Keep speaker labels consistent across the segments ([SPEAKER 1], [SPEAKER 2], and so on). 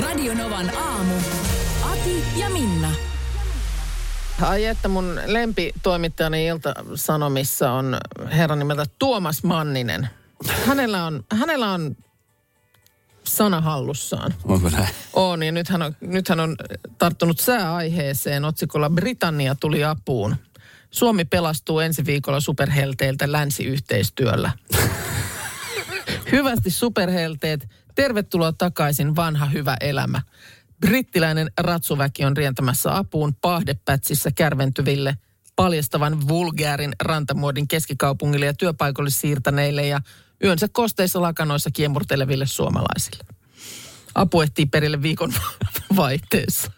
[SPEAKER 1] Radio Novan aamu. Ati ja Minna.
[SPEAKER 2] Ai että mun lempitoimittajani Ilta-Sanomissa on herran nimeltä Tuomas Manninen. Hänellä on, hänellä on sana hallussaan.
[SPEAKER 3] Onko näin?
[SPEAKER 2] On, ja nyt hän on, nyt hän on tarttunut sääaiheeseen otsikolla Britannia tuli apuun. Suomi pelastuu ensi viikolla superhelteiltä länsiyhteistyöllä. Hyvästi superhelteet, tervetuloa takaisin vanha hyvä elämä. Brittiläinen ratsuväki on rientämässä apuun pahdepätsissä kärventyville, paljastavan vulgäärin rantamuodin keskikaupungille ja työpaikoille siirtäneille ja yönsä kosteissa lakanoissa kiemurteleville suomalaisille. Apu ehtii perille viikon vaihteessa.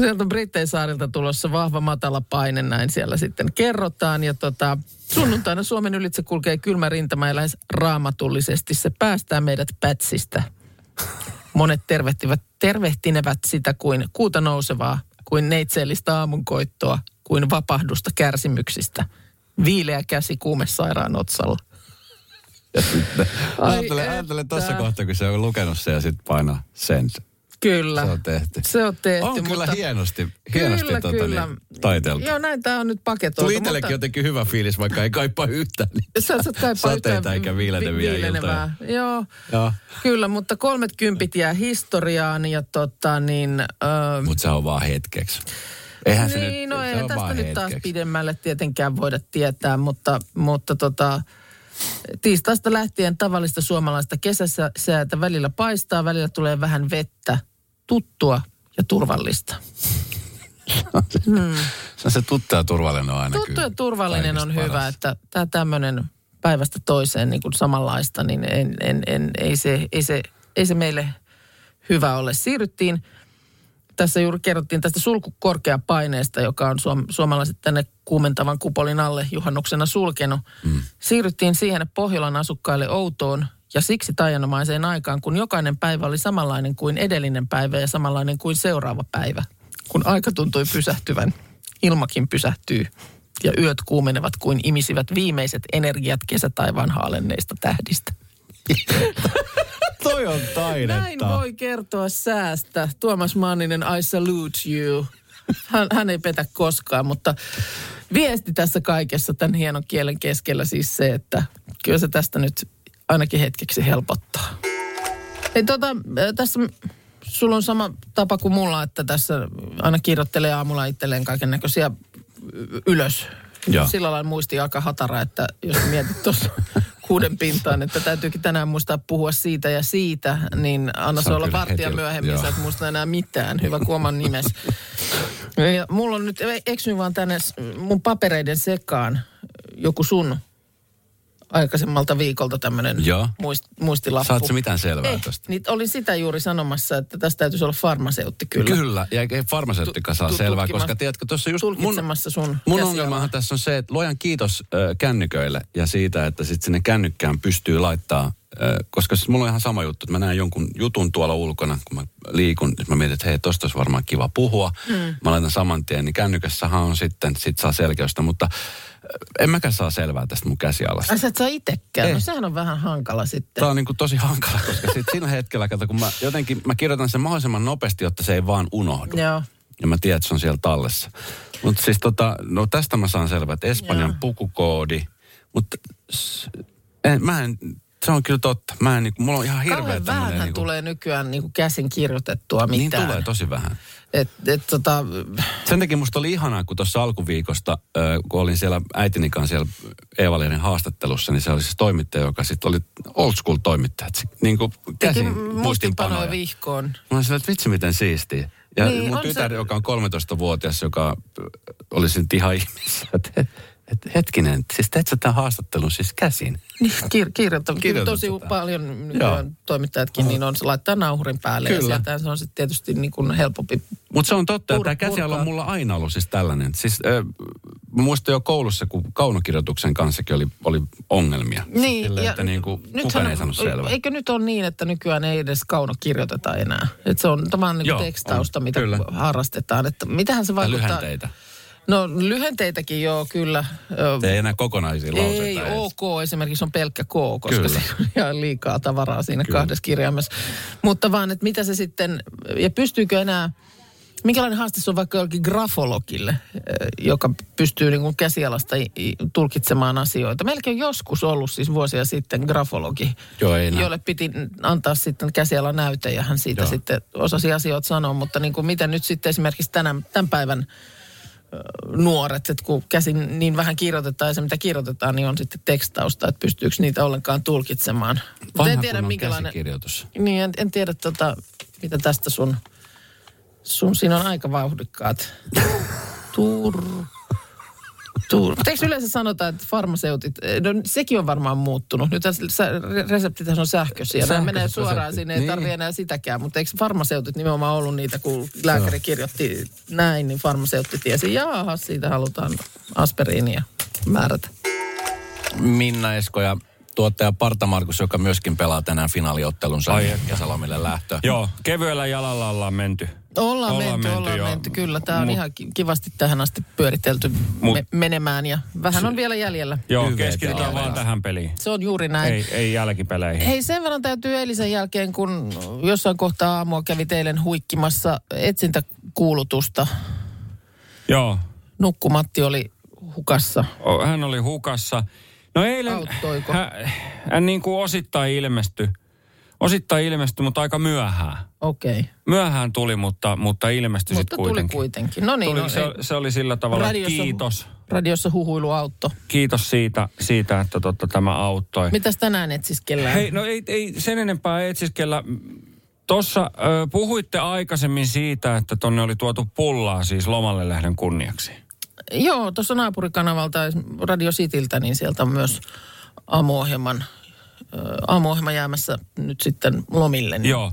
[SPEAKER 2] Sieltä on Brittein saarilta tulossa vahva matala paine, näin siellä sitten kerrotaan. Ja tota, sunnuntaina Suomen ylitse kulkee kylmä rintama ja lähes raamatullisesti se päästää meidät pätsistä. Monet tervehtivät, tervehtinevät sitä kuin kuuta nousevaa, kuin neitseellistä aamunkoittoa, kuin vapahdusta kärsimyksistä. Viileä käsi kuumesairaan otsalla. Ai
[SPEAKER 3] Ajattele, ajattele tuossa kohtaa, kun se on lukenut sen ja sitten painaa sen.
[SPEAKER 2] Kyllä.
[SPEAKER 3] Se on tehty.
[SPEAKER 2] Se on tehty.
[SPEAKER 3] On kyllä
[SPEAKER 2] mutta...
[SPEAKER 3] hienosti, hienosti
[SPEAKER 2] Kyllä,
[SPEAKER 3] tota,
[SPEAKER 2] kyllä.
[SPEAKER 3] Niin, taiteltu.
[SPEAKER 2] Joo, näin tämä on nyt paketoitu.
[SPEAKER 3] Tuli itsellekin jotenkin hyvä fiilis, vaikka ei kaipaa yhtään. Niin.
[SPEAKER 2] Sä, sä kaipaa
[SPEAKER 3] Sateita
[SPEAKER 2] yhtään
[SPEAKER 3] eikä viileneviä
[SPEAKER 2] vi- viilenevää. Joo,
[SPEAKER 3] Joo.
[SPEAKER 2] kyllä, mutta kolmet kympit jää historiaan ja tota niin... Öö,
[SPEAKER 3] Mutta se on vaan hetkeksi. Eihän se nyt,
[SPEAKER 2] niin, no ei tästä nyt taas pidemmälle tietenkään voida tietää, mutta, mutta tota, tiistaista lähtien tavallista suomalaista kesässä säätä välillä paistaa, välillä tulee vähän vettä, tuttua ja turvallista.
[SPEAKER 3] Se on se tuttu ja turvallinen on aina
[SPEAKER 2] Tuttu
[SPEAKER 3] kyllä
[SPEAKER 2] ja turvallinen on
[SPEAKER 3] kaikista
[SPEAKER 2] hyvä,
[SPEAKER 3] paras.
[SPEAKER 2] että tämä tämmöinen päivästä toiseen niin kuin samanlaista, niin en, en, en, ei, se, ei, se, ei se meille hyvä ole. Siirryttiin, tässä juuri kerrottiin tästä sulkukorkeapaineesta, joka on suom, suomalaiset tänne kuumentavan kupolin alle juhannuksena sulkenut. Mm. Siirryttiin siihen Pohjolan asukkaille outoon ja siksi taianomaiseen aikaan, kun jokainen päivä oli samanlainen kuin edellinen päivä ja samanlainen kuin seuraava päivä. Kun aika tuntui pysähtyvän, ilmakin pysähtyy ja yöt kuumenevat kuin imisivät viimeiset energiat kesätaivaan haalenneista tähdistä.
[SPEAKER 3] Toi on taidetta.
[SPEAKER 2] Näin voi kertoa säästä. Tuomas Manninen, I salute you. Hän, hän ei petä koskaan, mutta viesti tässä kaikessa tämän hienon kielen keskellä siis se, että kyllä se tästä nyt ainakin hetkeksi helpottaa. Ei tota, tässä sulla on sama tapa kuin mulla, että tässä aina kirjoittelee aamulla itselleen kaiken näköisiä ylös.
[SPEAKER 3] Joo.
[SPEAKER 2] Sillä lailla muisti aika hatara, että jos mietit tuossa kuuden pintaan, että täytyykin tänään muistaa puhua siitä ja siitä, niin anna
[SPEAKER 3] Se
[SPEAKER 2] olla varttia
[SPEAKER 3] heti-
[SPEAKER 2] myöhemmin,
[SPEAKER 3] joo.
[SPEAKER 2] sä et muista enää mitään. Hyvä kuin oman nimes. Ja mulla on nyt, eksyin vaan tänne mun papereiden sekaan joku sun aikaisemmalta viikolta tämmöinen muist, muistilappu.
[SPEAKER 3] Saat sä mitään selvää
[SPEAKER 2] Eh,
[SPEAKER 3] tästä?
[SPEAKER 2] niin olin sitä juuri sanomassa, että tästä täytyisi olla farmaseutti kyllä.
[SPEAKER 3] Kyllä, ja ei farmaseuttika saa
[SPEAKER 2] Tu- tu-
[SPEAKER 3] selvää, koska tiedätkö, tuossa just mun,
[SPEAKER 2] sun
[SPEAKER 3] mun ongelmahan tässä on se, että luojan kiitos äh, kännyköille ja siitä, että sitten sinne kännykkään pystyy laittaa, koska siis mulla on ihan sama juttu, että mä näen jonkun jutun tuolla ulkona, kun mä liikun, että mä mietin, että hei, tosta olisi varmaan kiva puhua. Hmm. Mä laitan saman tien, niin kännykässähän on sitten, sit saa selkeystä, mutta en mäkään saa selvää tästä mun käsialasta.
[SPEAKER 2] Ai sä et saa itsekään.
[SPEAKER 3] Ei.
[SPEAKER 2] No sehän on vähän hankala sitten.
[SPEAKER 3] Tämä on niin kuin tosi hankala, koska sit sillä hetkellä, kato, kun mä jotenkin mä kirjoitan sen mahdollisimman nopeasti, jotta se ei vaan unohdu.
[SPEAKER 2] Joo.
[SPEAKER 3] Ja mä tiedän, että se on siellä tallessa. Mutta siis tota, no tästä mä saan selvää, että Espanjan
[SPEAKER 2] Joo.
[SPEAKER 3] pukukoodi. Mutta mä en, se on kyllä totta. Mä en, niinku, mulla on ihan hirveä
[SPEAKER 2] vähän
[SPEAKER 3] niinku,
[SPEAKER 2] tulee nykyään niinku käsin kirjoitettua
[SPEAKER 3] Niin
[SPEAKER 2] mitään.
[SPEAKER 3] tulee tosi vähän.
[SPEAKER 2] Et, et tota,
[SPEAKER 3] Sen takia musta oli ihanaa, kun tuossa alkuviikosta, kun olin siellä äitini kanssa siellä Eeva-Lehden haastattelussa, niin se oli siis toimittaja, joka sitten oli old school toimittaja. Niin kuin käsin
[SPEAKER 2] muistinpanoja vihkoon.
[SPEAKER 3] Mä olin että vitsi miten siistiä. Ja
[SPEAKER 2] Niin,
[SPEAKER 3] niin, mun tytär,
[SPEAKER 2] se-
[SPEAKER 3] joka on 13-vuotias, joka äh, oli siinä ihan ihmeessä, että että hetkinen, siis teet sä tämän haastattelun siis käsin?
[SPEAKER 2] Niin, kir- kirjoittaa. Kyllä tosi
[SPEAKER 3] sitä.
[SPEAKER 2] paljon nykyään toimittajatkin, niin on se laittaa nauhurin päälle.
[SPEAKER 3] Kyllä.
[SPEAKER 2] Ja sieltä se on sitten tietysti niin kuin helpompi.
[SPEAKER 3] Mutta se on totta,
[SPEAKER 2] Pur-
[SPEAKER 3] että tämä käsiala on mulla aina ollut siis tällainen. Siis äh, muistan jo koulussa, kun kaunokirjoituksen kanssakin oli, oli ongelmia. Silleen, että niin kuin, kukaan ei saanut selvää.
[SPEAKER 2] Eikö nyt ole niin, että nykyään ei edes kauno kirjoiteta enää? Että se on tämä niin tekstausta,
[SPEAKER 3] on,
[SPEAKER 2] mitä
[SPEAKER 3] kyllä.
[SPEAKER 2] harrastetaan. Että mitähän se
[SPEAKER 3] Tai
[SPEAKER 2] vaikuttaa?
[SPEAKER 3] lyhenteitä.
[SPEAKER 2] No lyhenteitäkin joo, kyllä.
[SPEAKER 3] Se ei enää kokonaisia lauseita
[SPEAKER 2] Ei,
[SPEAKER 3] edes.
[SPEAKER 2] OK esimerkiksi on pelkkä K, koska
[SPEAKER 3] Kyllä.
[SPEAKER 2] se on ihan liikaa tavaraa siinä
[SPEAKER 3] Kyllä.
[SPEAKER 2] kahdessa kirjaimessa. Mutta vaan, että mitä se sitten, ja pystyykö enää, minkälainen haaste se on vaikka jollekin grafologille, eh, joka pystyy niin kuin käsialasta tulkitsemaan asioita. On joskus ollut siis vuosia sitten grafologi,
[SPEAKER 3] Joo, ei
[SPEAKER 2] jolle piti antaa sitten käsialan näyte ja hän siitä
[SPEAKER 3] Joo.
[SPEAKER 2] sitten osasi asioita sanoa, mutta niin kuin miten nyt sitten esimerkiksi tänä, tämän päivän nuoret, että kun käsin niin vähän kirjoitetaan ja se mitä kirjoitetaan, niin on sitten tekstausta, että pystyykö niitä ollenkaan tulkitsemaan.
[SPEAKER 3] Vanha
[SPEAKER 2] en tiedä minkälainen,
[SPEAKER 3] käsikirjoitus.
[SPEAKER 2] niin en, en tiedä tota, mitä tästä sun, sun siinä on aika vauhdikkaat. Tur, tur. Mutta eikö yleensä sanota, että farmaseutit, no sekin on varmaan muuttunut. Nyt reseptithän on sähköisiä. Nämä menee suoraan
[SPEAKER 3] reseptit,
[SPEAKER 2] sinne, ei
[SPEAKER 3] niin.
[SPEAKER 2] tarvitse enää sitäkään. Mutta eikö farmaseutit nimenomaan ollut niitä, kun lääkäri kirjoitti näin, niin farmaseutti tiesi, jaha, siitä halutaan aspiriinia määrätä.
[SPEAKER 4] Minna Esko ja tuottaja Parta Markus, joka myöskin pelaa tänään finaaliottelunsa
[SPEAKER 5] Ai että.
[SPEAKER 4] kesälomille lähtö.
[SPEAKER 5] Joo, kevyellä jalalla ollaan menty.
[SPEAKER 2] Ollaan,
[SPEAKER 5] Ollaan
[SPEAKER 2] menty,
[SPEAKER 5] menty,
[SPEAKER 2] ollaan
[SPEAKER 5] joo.
[SPEAKER 2] menty. Kyllä, tämä on
[SPEAKER 5] Mut-
[SPEAKER 2] ihan ki- kivasti tähän asti pyöritelty
[SPEAKER 5] Mut-
[SPEAKER 2] me- menemään ja vähän on vielä jäljellä.
[SPEAKER 5] Joo, keskitytään vaan tähän peliin.
[SPEAKER 2] Se on juuri näin.
[SPEAKER 5] Ei, ei jälkipeleihin.
[SPEAKER 2] Hei, sen verran täytyy eilisen jälkeen, kun jossain kohtaa aamua kävi eilen huikkimassa etsintäkuulutusta.
[SPEAKER 5] Joo,
[SPEAKER 2] Nukkumatti oli hukassa.
[SPEAKER 5] o- hän oli hukassa. No eilen
[SPEAKER 2] Auttoiko?
[SPEAKER 5] hän, hän niin kuin osittain ilmestyi. Osittain ilmestyi, mutta aika myöhään.
[SPEAKER 2] Okei. Okay.
[SPEAKER 5] Myöhään tuli, mutta, mutta ilmestyi
[SPEAKER 2] Mutta
[SPEAKER 5] sitten
[SPEAKER 2] tuli
[SPEAKER 5] kuitenkin.
[SPEAKER 2] kuitenkin. No niin,
[SPEAKER 5] Tuli,
[SPEAKER 2] no,
[SPEAKER 5] se,
[SPEAKER 2] ei-
[SPEAKER 5] se oli sillä tavalla,
[SPEAKER 2] radiossa,
[SPEAKER 5] kiitos.
[SPEAKER 2] Radiossa huhuilu autto.
[SPEAKER 5] Kiitos siitä, siitä että totta, tämä auttoi.
[SPEAKER 2] Mitäs tänään etsiskellään?
[SPEAKER 5] Hei, no ei, ei sen enempää etsiskellä. Tuossa ö, puhuitte aikaisemmin siitä, että tonne oli tuotu pullaa siis lomalle lähdön kunniaksi.
[SPEAKER 2] Joo, tuossa naapurikanavalta Radio Cityltä, niin sieltä on myös aamuohjelman, aamuohjelma jäämässä nyt sitten lomille. Niin
[SPEAKER 5] Joo.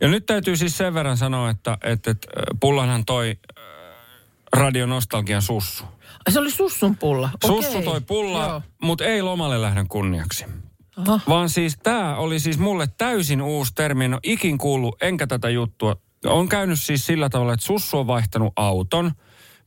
[SPEAKER 5] Ja nyt täytyy siis sen verran sanoa, että, että, että pullahan toi ö, Radio Nostalgian sussu.
[SPEAKER 2] Ai, se oli Sussun pulla.
[SPEAKER 5] Sussu
[SPEAKER 2] Okei.
[SPEAKER 5] toi pulla, mutta ei lomalle lähdön kunniaksi.
[SPEAKER 2] Aha.
[SPEAKER 5] Vaan siis tämä oli siis mulle täysin uusi termi. En ole ikin kuullut, enkä tätä juttua. On käynyt siis sillä tavalla, että Sussu on vaihtanut auton.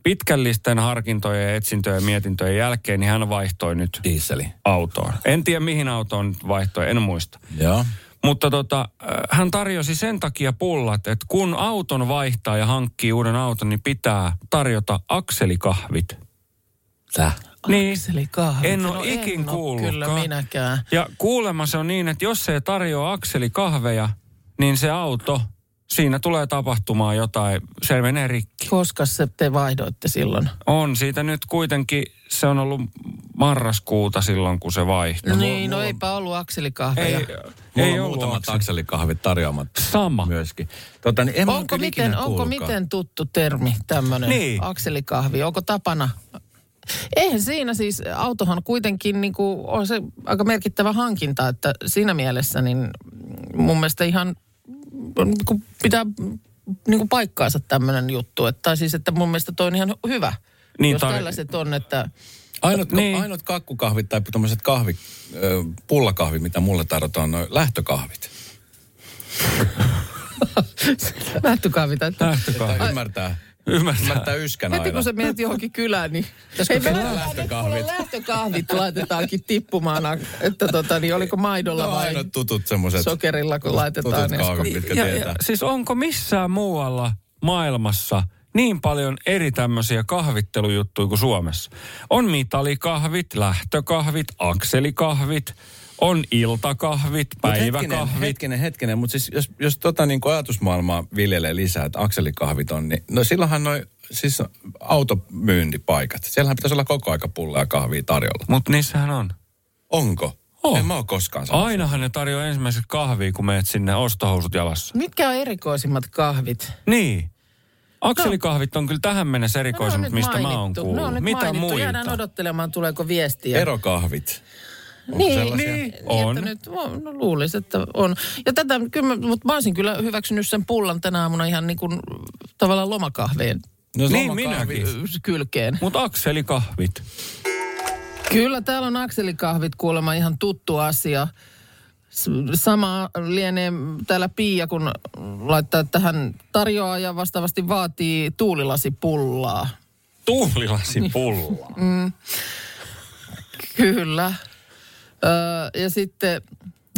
[SPEAKER 5] Pitkällisten harkintojen, ja etsintöjen ja mietintöjen jälkeen, niin hän vaihtoi nyt
[SPEAKER 4] Dieseli.
[SPEAKER 5] autoon. En tiedä mihin autoon vaihtoi, en muista.
[SPEAKER 4] Joo.
[SPEAKER 5] Mutta tota, äh, hän tarjosi sen takia pullat, että kun auton vaihtaa ja hankkii uuden auton, niin pitää tarjota akselikahvit.
[SPEAKER 4] Tää.
[SPEAKER 5] Niin.
[SPEAKER 2] Akselikahvit.
[SPEAKER 5] En
[SPEAKER 2] No
[SPEAKER 5] ole ikin
[SPEAKER 2] en
[SPEAKER 5] kuullutkaan.
[SPEAKER 2] Kyllä minäkään.
[SPEAKER 5] Ja kuulemma se on niin, että jos se ei tarjoa akselikahveja, niin se auto, siinä tulee tapahtumaan jotain, se menee rikki.
[SPEAKER 2] Koska se te vaihdoitte silloin?
[SPEAKER 5] On siitä nyt kuitenkin, se on ollut marraskuuta silloin, kun se vaihtoi.
[SPEAKER 2] niin, no eipä ollut akselikahveja.
[SPEAKER 5] Ei,
[SPEAKER 4] Mulla
[SPEAKER 5] ei
[SPEAKER 4] on
[SPEAKER 5] ollut
[SPEAKER 4] muutamat
[SPEAKER 5] akseli.
[SPEAKER 4] akselikahvit tarjoamat
[SPEAKER 5] Sama.
[SPEAKER 4] myöskin. Tota, niin en
[SPEAKER 2] Onko miten, onko miten tuttu termi tämmöinen
[SPEAKER 5] Niin.
[SPEAKER 2] akselikahvi? Onko tapana? Eihän siinä siis, autohan kuitenkin niin kuin, on se aika merkittävä hankinta, että siinä mielessä niin mun mielestä ihan niin kuin pitää niin kuin paikkaansa tämmöinen juttu. Että, tai siis, että mun mielestä toi on ihan hyvä,
[SPEAKER 5] Niin,
[SPEAKER 2] jos
[SPEAKER 5] tar-
[SPEAKER 2] tällaiset on, että
[SPEAKER 4] Ainut,
[SPEAKER 5] Niin.
[SPEAKER 4] niin. ainut kakkukahvit tai tämmöiset kahvi, ö, pullakahvit, mitä mulle tarjotaan, on lähtökahvit.
[SPEAKER 2] lähtökahvi tai
[SPEAKER 5] Lähtökahvi.
[SPEAKER 4] Tai ymmärtää,
[SPEAKER 5] Ymmärtää.
[SPEAKER 4] ymmärtää yskän
[SPEAKER 2] Heti
[SPEAKER 4] aina.
[SPEAKER 2] kun sä menet johonkin kylään, niin hei, me
[SPEAKER 4] lähtökahvit?
[SPEAKER 2] lähtökahvit laitetaankin tippumaan, että tota, niin oliko maidolla
[SPEAKER 4] No
[SPEAKER 2] vai
[SPEAKER 4] tutut semmoiset.
[SPEAKER 2] sokerilla, kun laitetaan.
[SPEAKER 4] tutut
[SPEAKER 2] niin
[SPEAKER 4] kahvit, mitkä
[SPEAKER 5] Ja,
[SPEAKER 4] tietää.
[SPEAKER 5] ja, siis onko missään muualla maailmassa niin paljon eri tämmöisiä kahvittelujuttuja kuin Suomessa? On mitalikahvit, lähtökahvit, akselikahvit, on iltakahvit,
[SPEAKER 4] Mut hetkinen,
[SPEAKER 5] päiväkahvit.
[SPEAKER 4] hetkinen, hetkinen, mutta siis jos, jos tota niin kuin ajatusmaailmaa viljelee lisää, että akselikahvit on, niin no silloinhan noin siis automyyntipaikat. Siellähän pitäisi olla koko aika pullaa ja kahvia tarjolla.
[SPEAKER 5] Mutta niissähän on.
[SPEAKER 4] Onko?
[SPEAKER 5] On.
[SPEAKER 4] En mä ole koskaan saanut.
[SPEAKER 5] Ainahan ne tarjoaa ensimmäiset kahvia, kun meet sinne ostohousut jalassa.
[SPEAKER 2] Mitkä on erikoisimmat kahvit?
[SPEAKER 5] Niin. Akselikahvit on kyllä tähän mennessä
[SPEAKER 2] No,
[SPEAKER 5] erikoisemmat,
[SPEAKER 2] nyt
[SPEAKER 5] mistä mä oon
[SPEAKER 2] mainittu.
[SPEAKER 5] kuullut.
[SPEAKER 2] Nyt
[SPEAKER 5] Mitä
[SPEAKER 2] mainittu.
[SPEAKER 5] muita?
[SPEAKER 2] Jäädään odottelemaan, tuleeko viestiä.
[SPEAKER 4] Erokahvit. Onko
[SPEAKER 2] Niin,
[SPEAKER 4] sellaisia?
[SPEAKER 2] niin,
[SPEAKER 5] On.
[SPEAKER 2] Että nyt, on, no, luulisin, että on. Ja tätä, kyllä, mä- mutta mä olisin kyllä hyväksynyt sen pullan tänä aamuna ihan niin kuin tavallaan lomakahveen
[SPEAKER 4] No,
[SPEAKER 5] Niin, minäkin.
[SPEAKER 2] kylkeen.
[SPEAKER 5] Mutta akselikahvit.
[SPEAKER 2] Kyllä täällä on akselikahvit kuulemma ihan tuttu asia. Sama lienee täällä Pia, kun laittaa tähän tarjoaa ja vastaavasti vaatii tuulilasipullaa.
[SPEAKER 5] Tuulilasi pullaa.
[SPEAKER 2] Kyllä. Öö, ja sitten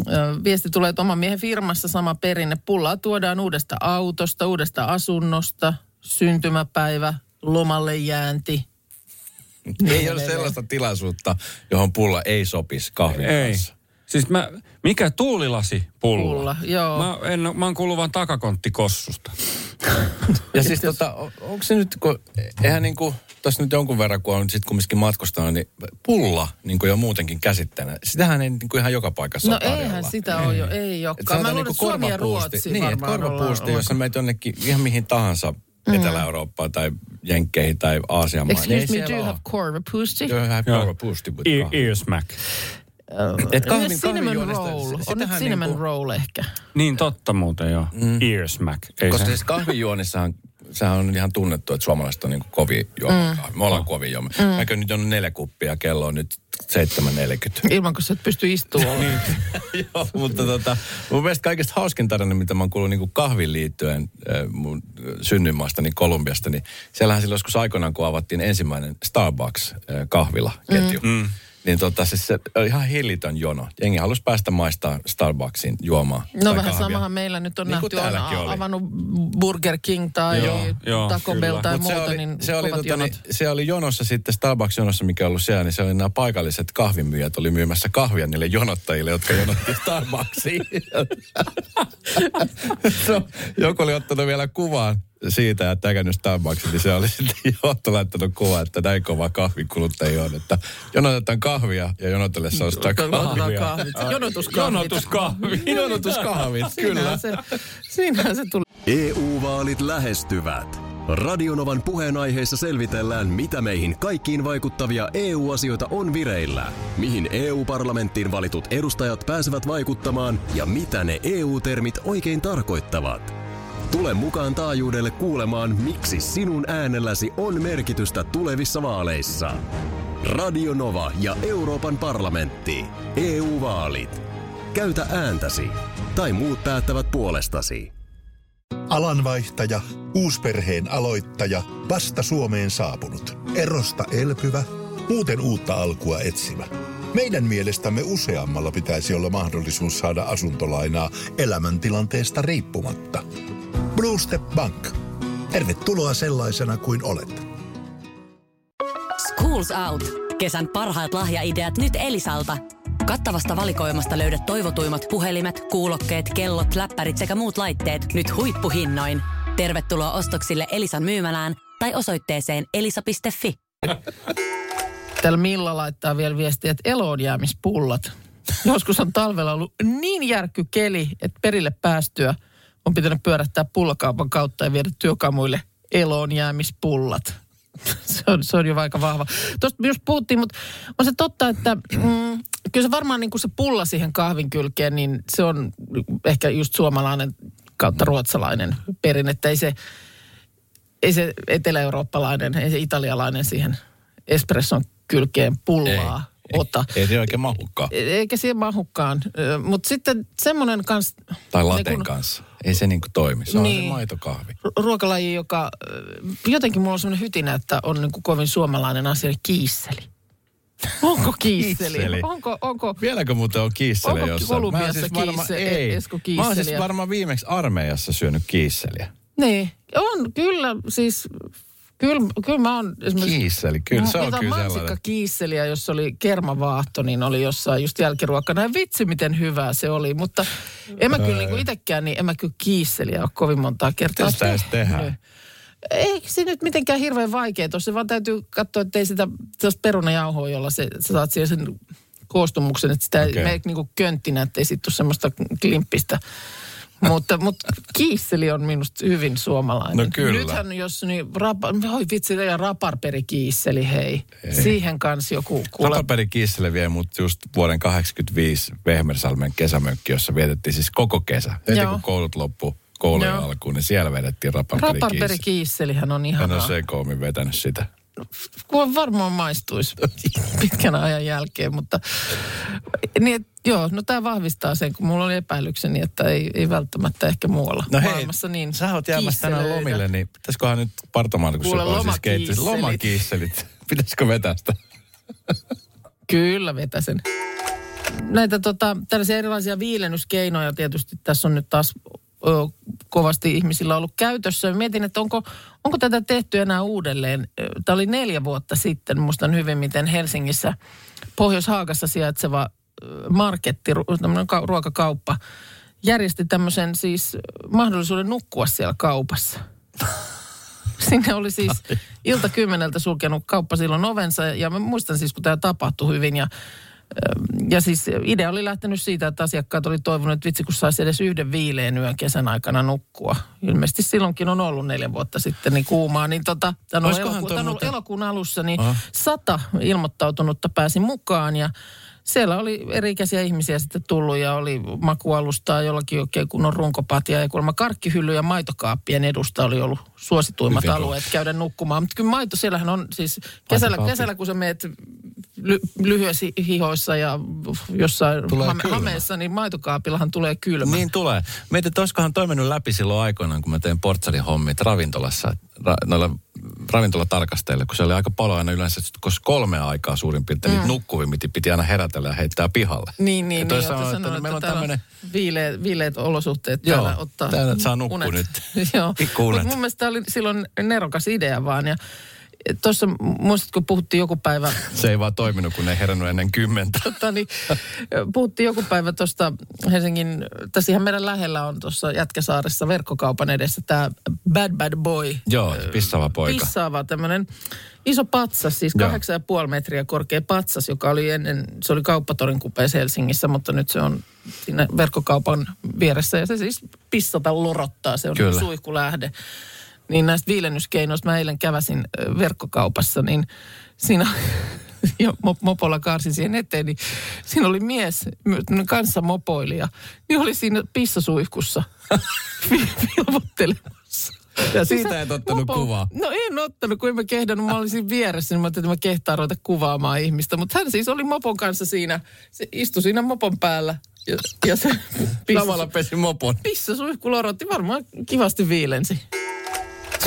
[SPEAKER 2] öö, viesti tulee, että oman miehen firmassa sama perinne. Pullaa tuodaan uudesta autosta, uudesta asunnosta, syntymäpäivä, lomalle jäänti.
[SPEAKER 4] Ei ole sellaista tilaisuutta, johon pulla ei sopisi kahvin
[SPEAKER 5] Ei.
[SPEAKER 4] kanssa.
[SPEAKER 5] Siis mä, mikä tuulilasi pulla?
[SPEAKER 2] Pulla, joo.
[SPEAKER 5] Mä, en, mä oon kuullut vaan takakonttikossusta.
[SPEAKER 4] Ja siis tota, on- onko se nyt, kun, eihän niinku, tässä nyt jonkun verran, kun on sit kumminkin matkustanut, niin pulla niin kuin jo muutenkin käsitteenä, sitähän ei niin kuin ihan joka paikassa
[SPEAKER 2] No
[SPEAKER 4] ole
[SPEAKER 2] eihän sitä ole jo, ei olekaan. Mä luulen, että Suomi ja Ruotsi
[SPEAKER 4] niin, että
[SPEAKER 2] varmaan
[SPEAKER 4] korvapuusti,
[SPEAKER 2] ollaan-
[SPEAKER 4] jos sä meet jonnekin ihan mihin tahansa Etelä-Eurooppaan tai Jenkkeihin tai Aasian maihin. niin
[SPEAKER 2] Excuse me, do you have korvapuusti?
[SPEAKER 4] Do you have korvapuusti
[SPEAKER 5] E-
[SPEAKER 4] coffee?
[SPEAKER 5] earsmack.
[SPEAKER 4] Et kahvin,
[SPEAKER 2] Kahvin, cinnamon roll. On nyt cinnamon
[SPEAKER 4] niinku-
[SPEAKER 2] roll ehkä.
[SPEAKER 5] Niin totta muuten joo. Mm. Earsmack. Ei
[SPEAKER 4] Koska
[SPEAKER 5] se.
[SPEAKER 4] siis kahvinjuonnissahan, sehän on ihan tunnettu, että suomalaiset on niin kovin juomaan mm. Me ollaan kovin juomaan. Mm. Mäkö nyt on neljä kuppia, kello on nyt 7.40.
[SPEAKER 2] Ilman, kun sä et pysty istumaan. niin.
[SPEAKER 4] Joo, mutta tota, mun mielestä kaikista hauskin tarina, mitä mä oon kuullut niin kahvin liittyen äh, mun synnyinmaastani Kolumbiasta, niin siellähän silloin joskus aikoinaan, kun avattiin ensimmäinen Starbucks-kahvila-ketju, mm. Niin tota, siis se oli ihan hillitön jono. Jengi halusi päästä maistaa Starbucksin juomaan.
[SPEAKER 2] No vähän
[SPEAKER 4] kahvia.
[SPEAKER 2] samahan meillä nyt on
[SPEAKER 4] Niin
[SPEAKER 2] nähty, on
[SPEAKER 4] oli.
[SPEAKER 2] avannut Burger King tai
[SPEAKER 5] Joo, joo,
[SPEAKER 2] Taco
[SPEAKER 5] kyllä.
[SPEAKER 2] Bell tai
[SPEAKER 4] Mut
[SPEAKER 2] muuta,
[SPEAKER 4] se oli,
[SPEAKER 2] niin
[SPEAKER 4] se oli, tota, niin, se oli jonossa sitten, Starbucks-jonossa, mikä on ollut siellä, niin se oli nämä paikalliset kahvimyyjät oli myymässä kahvia niille jonottajille, jotka jonotti Starbucksiin. so, joku oli ottanut vielä kuvan siitä, että käynyt Starbucksin, niin se oli sitten johto laittanut kuva, että näin kova kahvikuluttaja on, että jonotetaan kahvia ja jonotellessa ostaa
[SPEAKER 2] Otetaan
[SPEAKER 4] kahvia.
[SPEAKER 2] kahvit. Jonotuskahvit.
[SPEAKER 5] Jonotuskahvi.
[SPEAKER 4] Jonotuskahvit, kyllä.
[SPEAKER 2] Siinähän se, siinähän se tuli.
[SPEAKER 6] EU-vaalit lähestyvät. Radionovan puheenaiheessa selvitellään, mitä meihin kaikkiin vaikuttavia EU-asioita on vireillä, mihin EU-parlamenttiin valitut edustajat pääsevät vaikuttamaan ja mitä ne EU-termit oikein tarkoittavat. Tule mukaan taajuudelle kuulemaan, miksi sinun äänelläsi on merkitystä tulevissa vaaleissa. Radio Nova ja Euroopan parlamentti. EU-vaalit. Käytä ääntäsi. Tai muut päättävät puolestasi.
[SPEAKER 7] Alanvaihtaja, uusperheen aloittaja, vasta Suomeen saapunut, erosta elpyvä, muuten uutta alkua etsimä. Meidän mielestämme useammalla pitäisi olla mahdollisuus saada asuntolainaa elämäntilanteesta riippumatta. Blue Step Bank. Tervetuloa sellaisena kuin olet.
[SPEAKER 8] Schools Out. Kesän parhaat lahjaideat nyt Elisalta. Kattavasta valikoimasta löydät toivotuimmat puhelimet, kuulokkeet, kellot, läppärit sekä muut laitteet nyt huippuhinnoin. Tervetuloa ostoksille Elisan myymälään tai osoitteeseen elisa.fi.
[SPEAKER 2] Täällä Milla laittaa vielä viestiä, että eloonjäämispullat. Joskus on talvella ollut niin järkky keli, että perille päästyä on pitänyt pyörähtää pullakaupan kautta ja viedä työkamuille eloonjäämispullat. Se on, se on jo aika vahva. Tuosta just puhuttiin, mutta on se totta, että mm, kyllä se varmaan niin kuin se pulla siihen kahvin kylkeen, niin se on ehkä just suomalainen kautta ruotsalainen perinne. Että ei se, ei se etelä-eurooppalainen, ei se italialainen siihen espresson kylkeen pullaa
[SPEAKER 4] Ei,
[SPEAKER 2] ota.
[SPEAKER 4] Ei, ei se oikein mahukkaan.
[SPEAKER 2] Eikä siihen mahukkaan. Mutta sitten semmoinen kans...
[SPEAKER 4] Tai
[SPEAKER 2] niin
[SPEAKER 4] laten
[SPEAKER 2] kun-
[SPEAKER 4] kanssa. Ei se niinku toimi. Se on
[SPEAKER 2] Niin.
[SPEAKER 4] se maitokahvi.
[SPEAKER 2] ru- ruokalaji, joka jotenkin mulla on semmoinen hytinä, että on niin kuin kovin suomalainen asia, niin kiisseli. Onko kiisseli?
[SPEAKER 4] Kiisseli.
[SPEAKER 2] Onko, onko,
[SPEAKER 4] Vieläkö muuten on kiisseliä
[SPEAKER 2] Onko
[SPEAKER 4] jossain?
[SPEAKER 2] Kolumbiassa
[SPEAKER 4] varma-
[SPEAKER 2] kiisse-
[SPEAKER 4] ei.
[SPEAKER 2] Esko
[SPEAKER 4] Mä oon siis
[SPEAKER 2] kiisseliä?
[SPEAKER 4] varmaan viimeksi armeijassa syönyt kiisseliä.
[SPEAKER 2] niin, on kyllä, siis kyllä, kyllä mä oon esimerkiksi...
[SPEAKER 4] Kiisseli, kyllä se on kyllä sellainen.
[SPEAKER 2] kiisseliä, jos oli kermavaahto, niin oli jossain just jälkiruokana. Ja vitsi, miten hyvää se oli. Mutta en mä kyllä niin itsekään, niin en mä kyllä kiisseliä ole kovin montaa kertaa
[SPEAKER 4] Miten sitä edes tehdään?
[SPEAKER 2] tehnyt. Eikö se nyt mitenkään hirveän vaikea tuossa, vaan täytyy katsoa, että ei sitä perunajauhoa, jolla se, sä saat siihen sen koostumuksen, että sitä okay. ei mene niin kuin könttinä, että ei sitten ole semmoista klimppistä mutta, mutta kiisseli on minusta hyvin suomalainen.
[SPEAKER 4] No kyllä.
[SPEAKER 2] Nythän jos niin, rapa, oi vitsi, ja raparperikiisseli, hei. hei. Siihen kanssa joku kuule.
[SPEAKER 4] Rapaperi Kissele vie mut just vuoden 85 Vehmersalmen kesämökki, jossa vietettiin siis koko kesä. Heti kun koulut loppu koulujen
[SPEAKER 2] Joo.
[SPEAKER 4] alkuun, niin siellä vedettiin rapaperi Kissele.
[SPEAKER 2] Raparperikiisselihän on
[SPEAKER 4] En
[SPEAKER 2] ihanaa.
[SPEAKER 4] ole sekoomin vetänyt sitä.
[SPEAKER 2] Kuule varmaan maistuisi pitkän ajan jälkeen, mutta niin, joo, no tämä vahvistaa sen, kun mulla oli epäilykseni, että ei, ei välttämättä ehkä muualla
[SPEAKER 4] No hei,
[SPEAKER 2] maailmassa niin
[SPEAKER 4] sä oot jäämässä tänään lomille, niin pitäisiköhän nyt Partomaan, kun
[SPEAKER 2] Kuule,
[SPEAKER 4] sulla on siis
[SPEAKER 2] lomakiisselit.
[SPEAKER 4] Pitäisikö vetää sitä?
[SPEAKER 2] Kyllä vetäsen. Näitä tota, tällaisia erilaisia viilennyskeinoja tietysti tässä on nyt taas ö, kovasti ihmisillä ollut käytössä. Mietin, että onko, onko tätä tehty enää uudelleen. Tämä oli neljä vuotta sitten, muistan hyvin, miten Helsingissä Pohjois-Haagassa sijaitseva marketti, tämmöinen ka- ruokakauppa, järjesti tämmöisen siis mahdollisuuden nukkua siellä kaupassa. Sinne oli siis ilta kymmeneltä sulkenut kauppa silloin ovensa ja mä muistan siis, kun tämä tapahtui hyvin ja ja siis idea oli lähtenyt siitä, että asiakkaat oli toivonut, että vitsi kun saisi edes yhden viileän yön kesän aikana nukkua. Ilmeisesti silloinkin on ollut neljä vuotta sitten niin kuumaa. Niin tota, tämän on
[SPEAKER 4] toi
[SPEAKER 2] tämän
[SPEAKER 4] muuten-
[SPEAKER 2] elokuun alussa, niin
[SPEAKER 4] Aha.
[SPEAKER 2] sata ilmoittautunutta pääsi mukaan ja siellä oli eri-ikäisiä ihmisiä sitten tullut ja oli makualustaa jollakin oikein kunnon runkopatia ja kuulemma karkkihylly ja maitokaappien edusta oli ollut suosituimmat
[SPEAKER 4] Hyvin
[SPEAKER 2] alueet käydä nukkumaan. Mutta kyllä maito, siellähän on siis kesällä, kesällä kun sä meet ly, lyhyessä hihoissa ja jossain
[SPEAKER 4] Tulee
[SPEAKER 2] hame, hameessa, niin maitokaapillahan tulee kylmä.
[SPEAKER 4] Niin tulee. Mietin, että olisikohan toi mennyt läpi silloin aikoinaan, kun mä tein portsalin hommit ravintolassa, ra, noilla ravintolatarkastajille, kun se oli aika paljon aina yleensä, koska kolme aikaa suurin piirtein mm. niitä nukkuvia piti, piti aina herätellä ja heittää pihalle.
[SPEAKER 2] Niin, niin,
[SPEAKER 4] Ja
[SPEAKER 2] niin. oota
[SPEAKER 4] sanoi, että
[SPEAKER 2] sanonut,
[SPEAKER 4] meillä on tämmöinen
[SPEAKER 2] viileät, viileät olosuhteet
[SPEAKER 4] Joo,
[SPEAKER 2] täällä ottaa
[SPEAKER 4] täällä saa nukkua nyt.
[SPEAKER 2] Joo.
[SPEAKER 4] Pikkuunet.
[SPEAKER 2] Mut mun mielestä tämä oli silloin nerokas idea vaan. Ja tuossa, muistatko, puhuttiin joku päivä
[SPEAKER 4] Se ei vaan toiminut, kun ei herännyt ennen kymmentä.
[SPEAKER 2] tota, niin, puhuttiin joku päivä tuosta Helsingin, tässä ihan meidän lähellä on tuossa Jätkäsaaressa verkkokaupan edessä tämä Bad Bad Boy.
[SPEAKER 4] Joo, pissava poika.
[SPEAKER 2] Pissaava tämmöinen iso patsas, siis kahdeksan ja puoli metriä korkea patsas, joka oli ennen, se oli kauppatorin kupeessa Helsingissä, mutta nyt se on siinä verkkokaupan vieressä ja se siis pissata lorottaa, se on
[SPEAKER 4] Kyllä.
[SPEAKER 2] suihkulähde. Niin näistä viilennyskeinoista mä eilen käväsin verkkokaupassa, niin siinä ja mo- mopolla kaarsin siihen eteen, niin siinä oli mies, kanssa mopoilija, niin oli siinä pissasuihkussa vi- vilvottelemassa.
[SPEAKER 4] Ja
[SPEAKER 2] Siis
[SPEAKER 4] siitä et ottanut kuvaa.
[SPEAKER 2] No en ottanut, kun en mä kehdannut. Mä olin siinä vieressä, niin mä ajattelin, että mä kehtaan ruveta kuvaamaan ihmistä. Mutta hän siis oli mopon kanssa siinä. Se istui siinä mopon päällä. Ja, ja se
[SPEAKER 4] Samalla pesi mopon.
[SPEAKER 2] pissasuihku lorotti. Varmaan kivasti viilensi.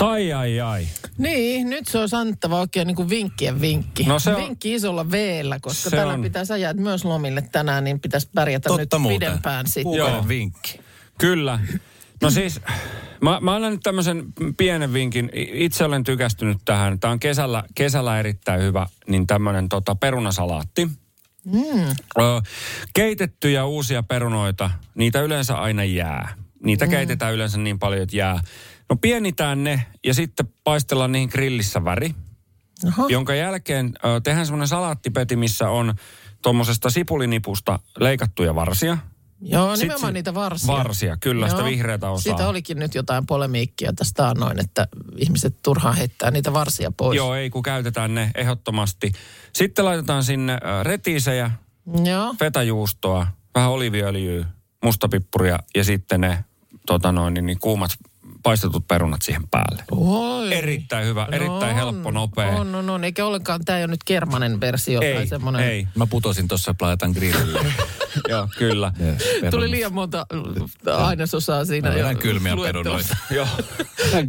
[SPEAKER 5] Ai ai ai.
[SPEAKER 2] Niin, nyt se on annettava oikein niin kuin vinkkien vinkki.
[SPEAKER 5] No se on-
[SPEAKER 2] Vinkki isolla veellä, koska
[SPEAKER 5] Se
[SPEAKER 2] tänään
[SPEAKER 5] on-
[SPEAKER 2] pitää sä jäät myös lomille tänään, niin pitäisi pärjätä
[SPEAKER 4] Totta
[SPEAKER 2] nyt
[SPEAKER 4] muuten.
[SPEAKER 2] pidempään sitten.
[SPEAKER 5] Joo.
[SPEAKER 4] vinkki.
[SPEAKER 5] Kyllä. No siis, mä, mä annan nyt tämmöisen pienen vinkin. Itse olen tykästynyt tähän. Tämä on kesällä, kesällä erittäin hyvä, niin tämmöinen tota, perunasalaatti. Mm. Ö, keitettyjä uusia perunoita, niitä yleensä aina jää. Niitä mm. keitetään yleensä niin paljon, että jää. No pienitään ne ja sitten paistellaan niihin grillissä väri.
[SPEAKER 2] Oho.
[SPEAKER 5] Jonka jälkeen ö, tehdään semmoinen salaattipeti, missä on tuommoisesta sipulinipusta leikattuja varsia.
[SPEAKER 2] Joo,
[SPEAKER 5] Sit
[SPEAKER 2] nimenomaan niitä varsia.
[SPEAKER 5] Varsia, kyllä, sitä vihreätä osaa.
[SPEAKER 2] Siitä olikin nyt jotain polemiikkia tästä annoin, että ihmiset turhaan heittää niitä varsia pois.
[SPEAKER 5] Joo, ei kun käytetään ne ehdottomasti. Sitten laitetaan sinne retiisejä,
[SPEAKER 2] Joo.
[SPEAKER 5] fetajuustoa, vähän oliviöljyä, mustapippuria ja sitten ne tota noin, niin, niin kuumat paistetut perunat siihen päälle.
[SPEAKER 2] Oi.
[SPEAKER 5] Erittäin hyvä, erittäin
[SPEAKER 2] on,
[SPEAKER 5] helppo, nopea.
[SPEAKER 2] On, on, on. Eikä ollenkaan, tämä ei ole nyt kermanen versio tai
[SPEAKER 5] Ei,
[SPEAKER 2] semmoinen.
[SPEAKER 5] ei.
[SPEAKER 4] Mä putosin tuossa, että laitan grillille.
[SPEAKER 5] Joo, kyllä.
[SPEAKER 2] Tuli liian monta ainesosaa siinä.
[SPEAKER 4] Mä
[SPEAKER 2] jo
[SPEAKER 4] kylmiä perunoita. Joo.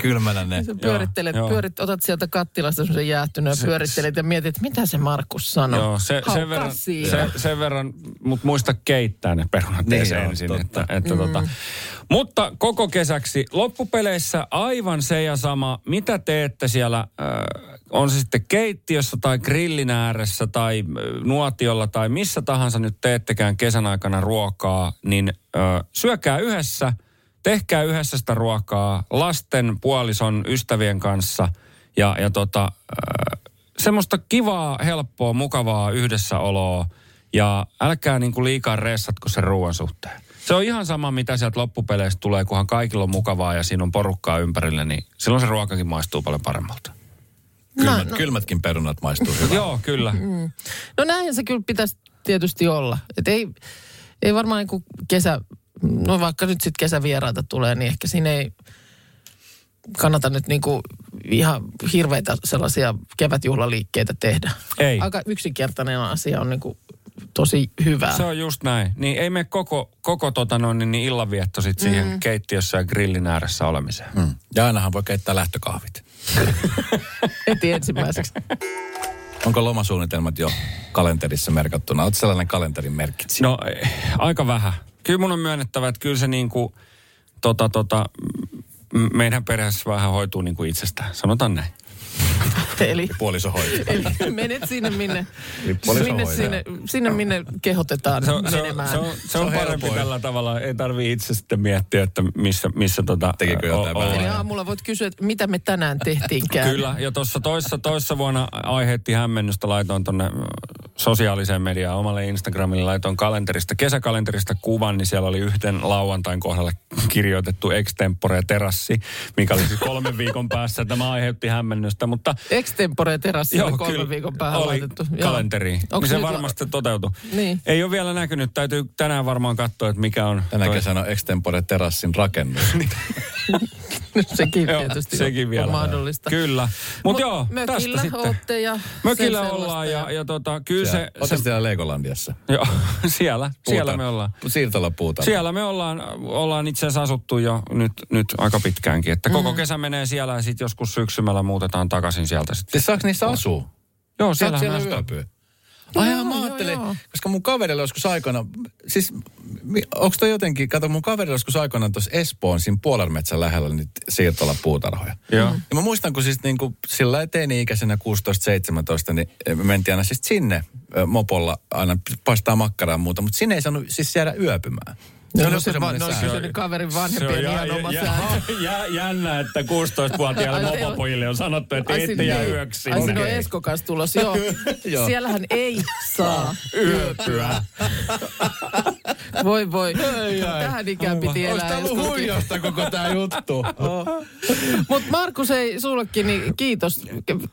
[SPEAKER 4] Kylmänä ne.
[SPEAKER 2] Sä pyörittelet,
[SPEAKER 5] joo.
[SPEAKER 2] pyörit, otat sieltä kattilasta semmoisen jäähtyneen ja pyörittelet ja mietit, että mitä se Markus sanoi.
[SPEAKER 5] Joo, se, sen, verran, se, sen verran, mutta muista keittää ne perunat
[SPEAKER 4] Niin
[SPEAKER 5] ensin.
[SPEAKER 4] totta.
[SPEAKER 5] Että, että
[SPEAKER 2] Mm.
[SPEAKER 5] tota. Mutta koko kesäksi loppupeleissä aivan se ja sama, mitä teette siellä, äh, on se sitten keittiössä tai grillin ääressä tai nuotiolla tai missä tahansa nyt teettekään kesän aikana ruokaa, niin äh, syökää yhdessä, tehkää yhdessä sitä ruokaa lasten, puolison, ystävien kanssa ja, ja tota, äh, semmoista kivaa, helppoa, mukavaa yhdessäoloa ja älkää niinku liikaa reissatko sen ruoan suhteen. Se on ihan sama, mitä sieltä loppupeleistä tulee, kunhan kaikilla on mukavaa ja siinä on porukkaa ympärillä, niin silloin se ruokakin maistuu paljon paremmalta.
[SPEAKER 4] Kylmät, kylmätkin perunat maistuu hyvältä.
[SPEAKER 5] Joo, kyllä.
[SPEAKER 2] No näinhän se kyllä pitäisi tietysti olla. Et ei, ei varmaan niin kesä, no vaikka nyt sitten kesävieraita tulee, niin ehkä siinä ei kannata nyt niin kuin ihan hirveitä sellaisia kevätjuhlaliikkeitä tehdä.
[SPEAKER 5] Ei.
[SPEAKER 2] Aika yksinkertainen asia on niin kuin tosi hyvä.
[SPEAKER 5] Se on just näin. Niin ei me koko, koko tota noin, niin illanvietto sit siihen mm. keittiössä ja grillin ääressä olemiseen.
[SPEAKER 4] Mm. Ja ainahan voi keittää lähtökahvit.
[SPEAKER 2] Heti ensimmäiseksi.
[SPEAKER 4] Onko lomasuunnitelmat jo kalenterissa merkattuna? Oletko sellainen kalenterin merkitsi?
[SPEAKER 5] No eh, aika vähän. Kyllä mun on myönnettävä, että kyllä se niin kuin, tota, tota, meidän perheessä vähän hoituu niin kuin itsestään. Sanotaan näin.
[SPEAKER 2] Eli,
[SPEAKER 4] Puoliso hoitaa.
[SPEAKER 2] eli menet sinne, minne, minne,
[SPEAKER 4] hoitaa.
[SPEAKER 2] sinne, sinne, minne kehotetaan
[SPEAKER 5] Se on, se on,
[SPEAKER 2] menemään.
[SPEAKER 5] se on, se on,
[SPEAKER 4] on
[SPEAKER 5] parempi
[SPEAKER 4] helpoin.
[SPEAKER 5] tällä tavalla. Ei tarvii itse sitten miettiä, että missä, missä tota,
[SPEAKER 4] Tekikö jotain
[SPEAKER 5] o-?
[SPEAKER 2] Eli aamulla voit kysyä, että mitä me tänään tehtiinkään.
[SPEAKER 5] Kyllä, ja tuossa toissa, toissa vuonna aiheutti hämmennystä, laitoin tonne sosiaaliseen mediaan omalle Instagramille, laitoin kalenterista, kesäkalenterista kuvan, niin siellä oli yhden lauantain kohdalla kirjoitettu extempore terassi, mikä oli siis kolmen viikon päässä. Tämä aiheutti hämmennystä, mutta
[SPEAKER 2] Extempore terassi oli kolmen viikon päähän
[SPEAKER 5] oli
[SPEAKER 2] laitettu. Joo.
[SPEAKER 5] kalenteriin.
[SPEAKER 2] Onko
[SPEAKER 5] Niin se
[SPEAKER 2] nyt-
[SPEAKER 5] varmasti toteutui.
[SPEAKER 2] Niin.
[SPEAKER 5] Ei ole vielä näkynyt, täytyy tänään varmaan katsoa, että mikä on.
[SPEAKER 4] Tänä
[SPEAKER 5] toi-
[SPEAKER 4] kesänä on extempore terassin rakennus.
[SPEAKER 2] Sekin
[SPEAKER 5] Joo,
[SPEAKER 2] tietysti
[SPEAKER 5] sekin
[SPEAKER 2] on,
[SPEAKER 5] vielä.
[SPEAKER 2] on mahdollista.
[SPEAKER 5] Kyllä. Mutta joo, tästä
[SPEAKER 2] mökillä
[SPEAKER 5] sitten.
[SPEAKER 2] ootte ja
[SPEAKER 5] Mökillä ollaan ja, ja tota, kyllä se...
[SPEAKER 4] Oletko
[SPEAKER 5] se
[SPEAKER 4] siellä Legolandiassa?
[SPEAKER 5] joo, siellä, siellä me ollaan.
[SPEAKER 4] Siirtola puutarha.
[SPEAKER 5] Siellä me ollaan, ollaan itse asiassa asuttu jo nyt, nyt aika pitkäänkin. Että
[SPEAKER 2] Mm.
[SPEAKER 5] koko kesä menee siellä ja sitten joskus syksymällä muutetaan takaisin sieltä sitten.
[SPEAKER 4] Siis saako niissä asua?
[SPEAKER 5] Joo, siellä
[SPEAKER 4] siellä
[SPEAKER 5] me
[SPEAKER 4] yöpyä? Ai joo, mä
[SPEAKER 2] joo,
[SPEAKER 4] ajattelin,
[SPEAKER 2] joo.
[SPEAKER 4] koska mun kaverilla joskus aikana, siis onko toi jotenkin, kato mun kaverilla joskus aikana tuossa Espoon siinä Puolarmetsän lähellä niitä siirtola puutarhoja.
[SPEAKER 5] Joo.
[SPEAKER 4] Ja mä muistan, kun siis niinku sillä teini-ikäisenä 16-17, niin me mentiin aina siis sinne ö, mopolla aina paistaa makkaraa ja muuta, mutta sinne ei saanut siis jäädä yöpymään. Se oli
[SPEAKER 2] No,
[SPEAKER 4] joku
[SPEAKER 2] se, va-
[SPEAKER 4] semmoinen
[SPEAKER 2] no, kyseinen kaverin vanhempien ihan oma
[SPEAKER 5] jä, jä, jännä, että 16-vuotiaille
[SPEAKER 2] Ai, te-
[SPEAKER 5] mopopojille on sanottu, että
[SPEAKER 2] Ai,
[SPEAKER 5] ette jää
[SPEAKER 2] ei-
[SPEAKER 5] yöksi.
[SPEAKER 2] Ai sinne on. Esko kanssa tulos. Joo. Siellähän ei saa
[SPEAKER 5] Yöpyä.
[SPEAKER 2] Voi voi. Tähän ikään piti
[SPEAKER 4] Olisi
[SPEAKER 2] elää.
[SPEAKER 4] tää ollut
[SPEAKER 2] Eskokin.
[SPEAKER 4] huijausta koko tää juttu.
[SPEAKER 2] Mutta Markus, ei sullekin, niin kiitos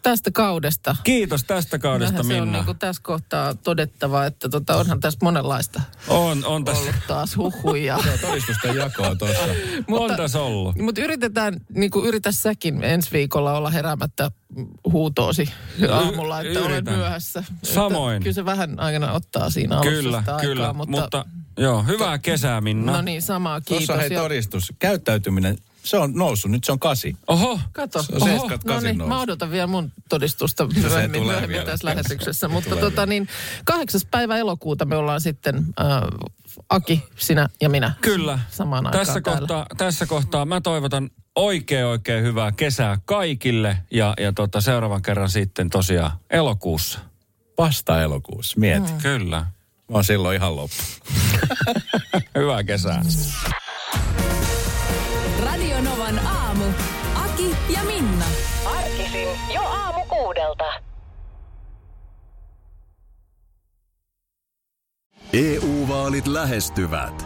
[SPEAKER 2] tästä kaudesta.
[SPEAKER 5] Kiitos tästä kaudesta,
[SPEAKER 2] Näinhän se on
[SPEAKER 5] Minna.
[SPEAKER 2] niin kuin tässä kohtaa todettava, että tota, onhan tässä monenlaista
[SPEAKER 5] On, on tässä,
[SPEAKER 2] ollut taas huhuja.
[SPEAKER 4] Todistusten jakoa tuossa.
[SPEAKER 5] on tässä ollut.
[SPEAKER 2] Mutta yritetään, niin kuin yritä säkin ensi viikolla olla heräämättä huutoosi aamulla, että olen
[SPEAKER 5] yritän.
[SPEAKER 2] myöhässä. Että
[SPEAKER 5] Samoin.
[SPEAKER 2] Kyllä se vähän aikana ottaa siinä alussa
[SPEAKER 5] Kyllä, kyllä.
[SPEAKER 2] aikaa,
[SPEAKER 5] mutta,
[SPEAKER 2] mutta
[SPEAKER 5] joo, hyvää kesää, Minna.
[SPEAKER 2] No niin, samaa kiitos.
[SPEAKER 4] Tuossa hei
[SPEAKER 2] Ja-
[SPEAKER 4] todistus. Käyttäytyminen, se on noussut. Nyt se on kasi.
[SPEAKER 5] Oho,
[SPEAKER 2] Kato.
[SPEAKER 4] Se on seiskat
[SPEAKER 2] no
[SPEAKER 4] kasin
[SPEAKER 2] niin,
[SPEAKER 4] nousu.
[SPEAKER 2] mä odotan vielä mun todistusta myöhemmin, myöhemmin
[SPEAKER 4] vielä.
[SPEAKER 2] tässä lähetyksessä.
[SPEAKER 4] Se
[SPEAKER 2] Mutta
[SPEAKER 4] tulee
[SPEAKER 2] tota niin, kahdeksas päivä elokuuta me ollaan sitten, äh, Aki, sinä ja minä.
[SPEAKER 5] Kyllä.
[SPEAKER 2] Samaan aikaan
[SPEAKER 5] Tässä
[SPEAKER 2] täällä.
[SPEAKER 5] kohtaa, tässä kohtaa mä toivotan oikein oikein hyvää kesää kaikille ja, ja tota, seuraavan kerran sitten tosiaan elokuussa.
[SPEAKER 4] Vasta elokuussa, mieti. Mm.
[SPEAKER 5] Kyllä.
[SPEAKER 4] Mä oon silloin ihan loppu.
[SPEAKER 5] Hyvää kesää.
[SPEAKER 1] Radio Novan aamu. Aki ja Minna.
[SPEAKER 8] Arkisin jo aamu kuudelta.
[SPEAKER 6] EU-vaalit lähestyvät.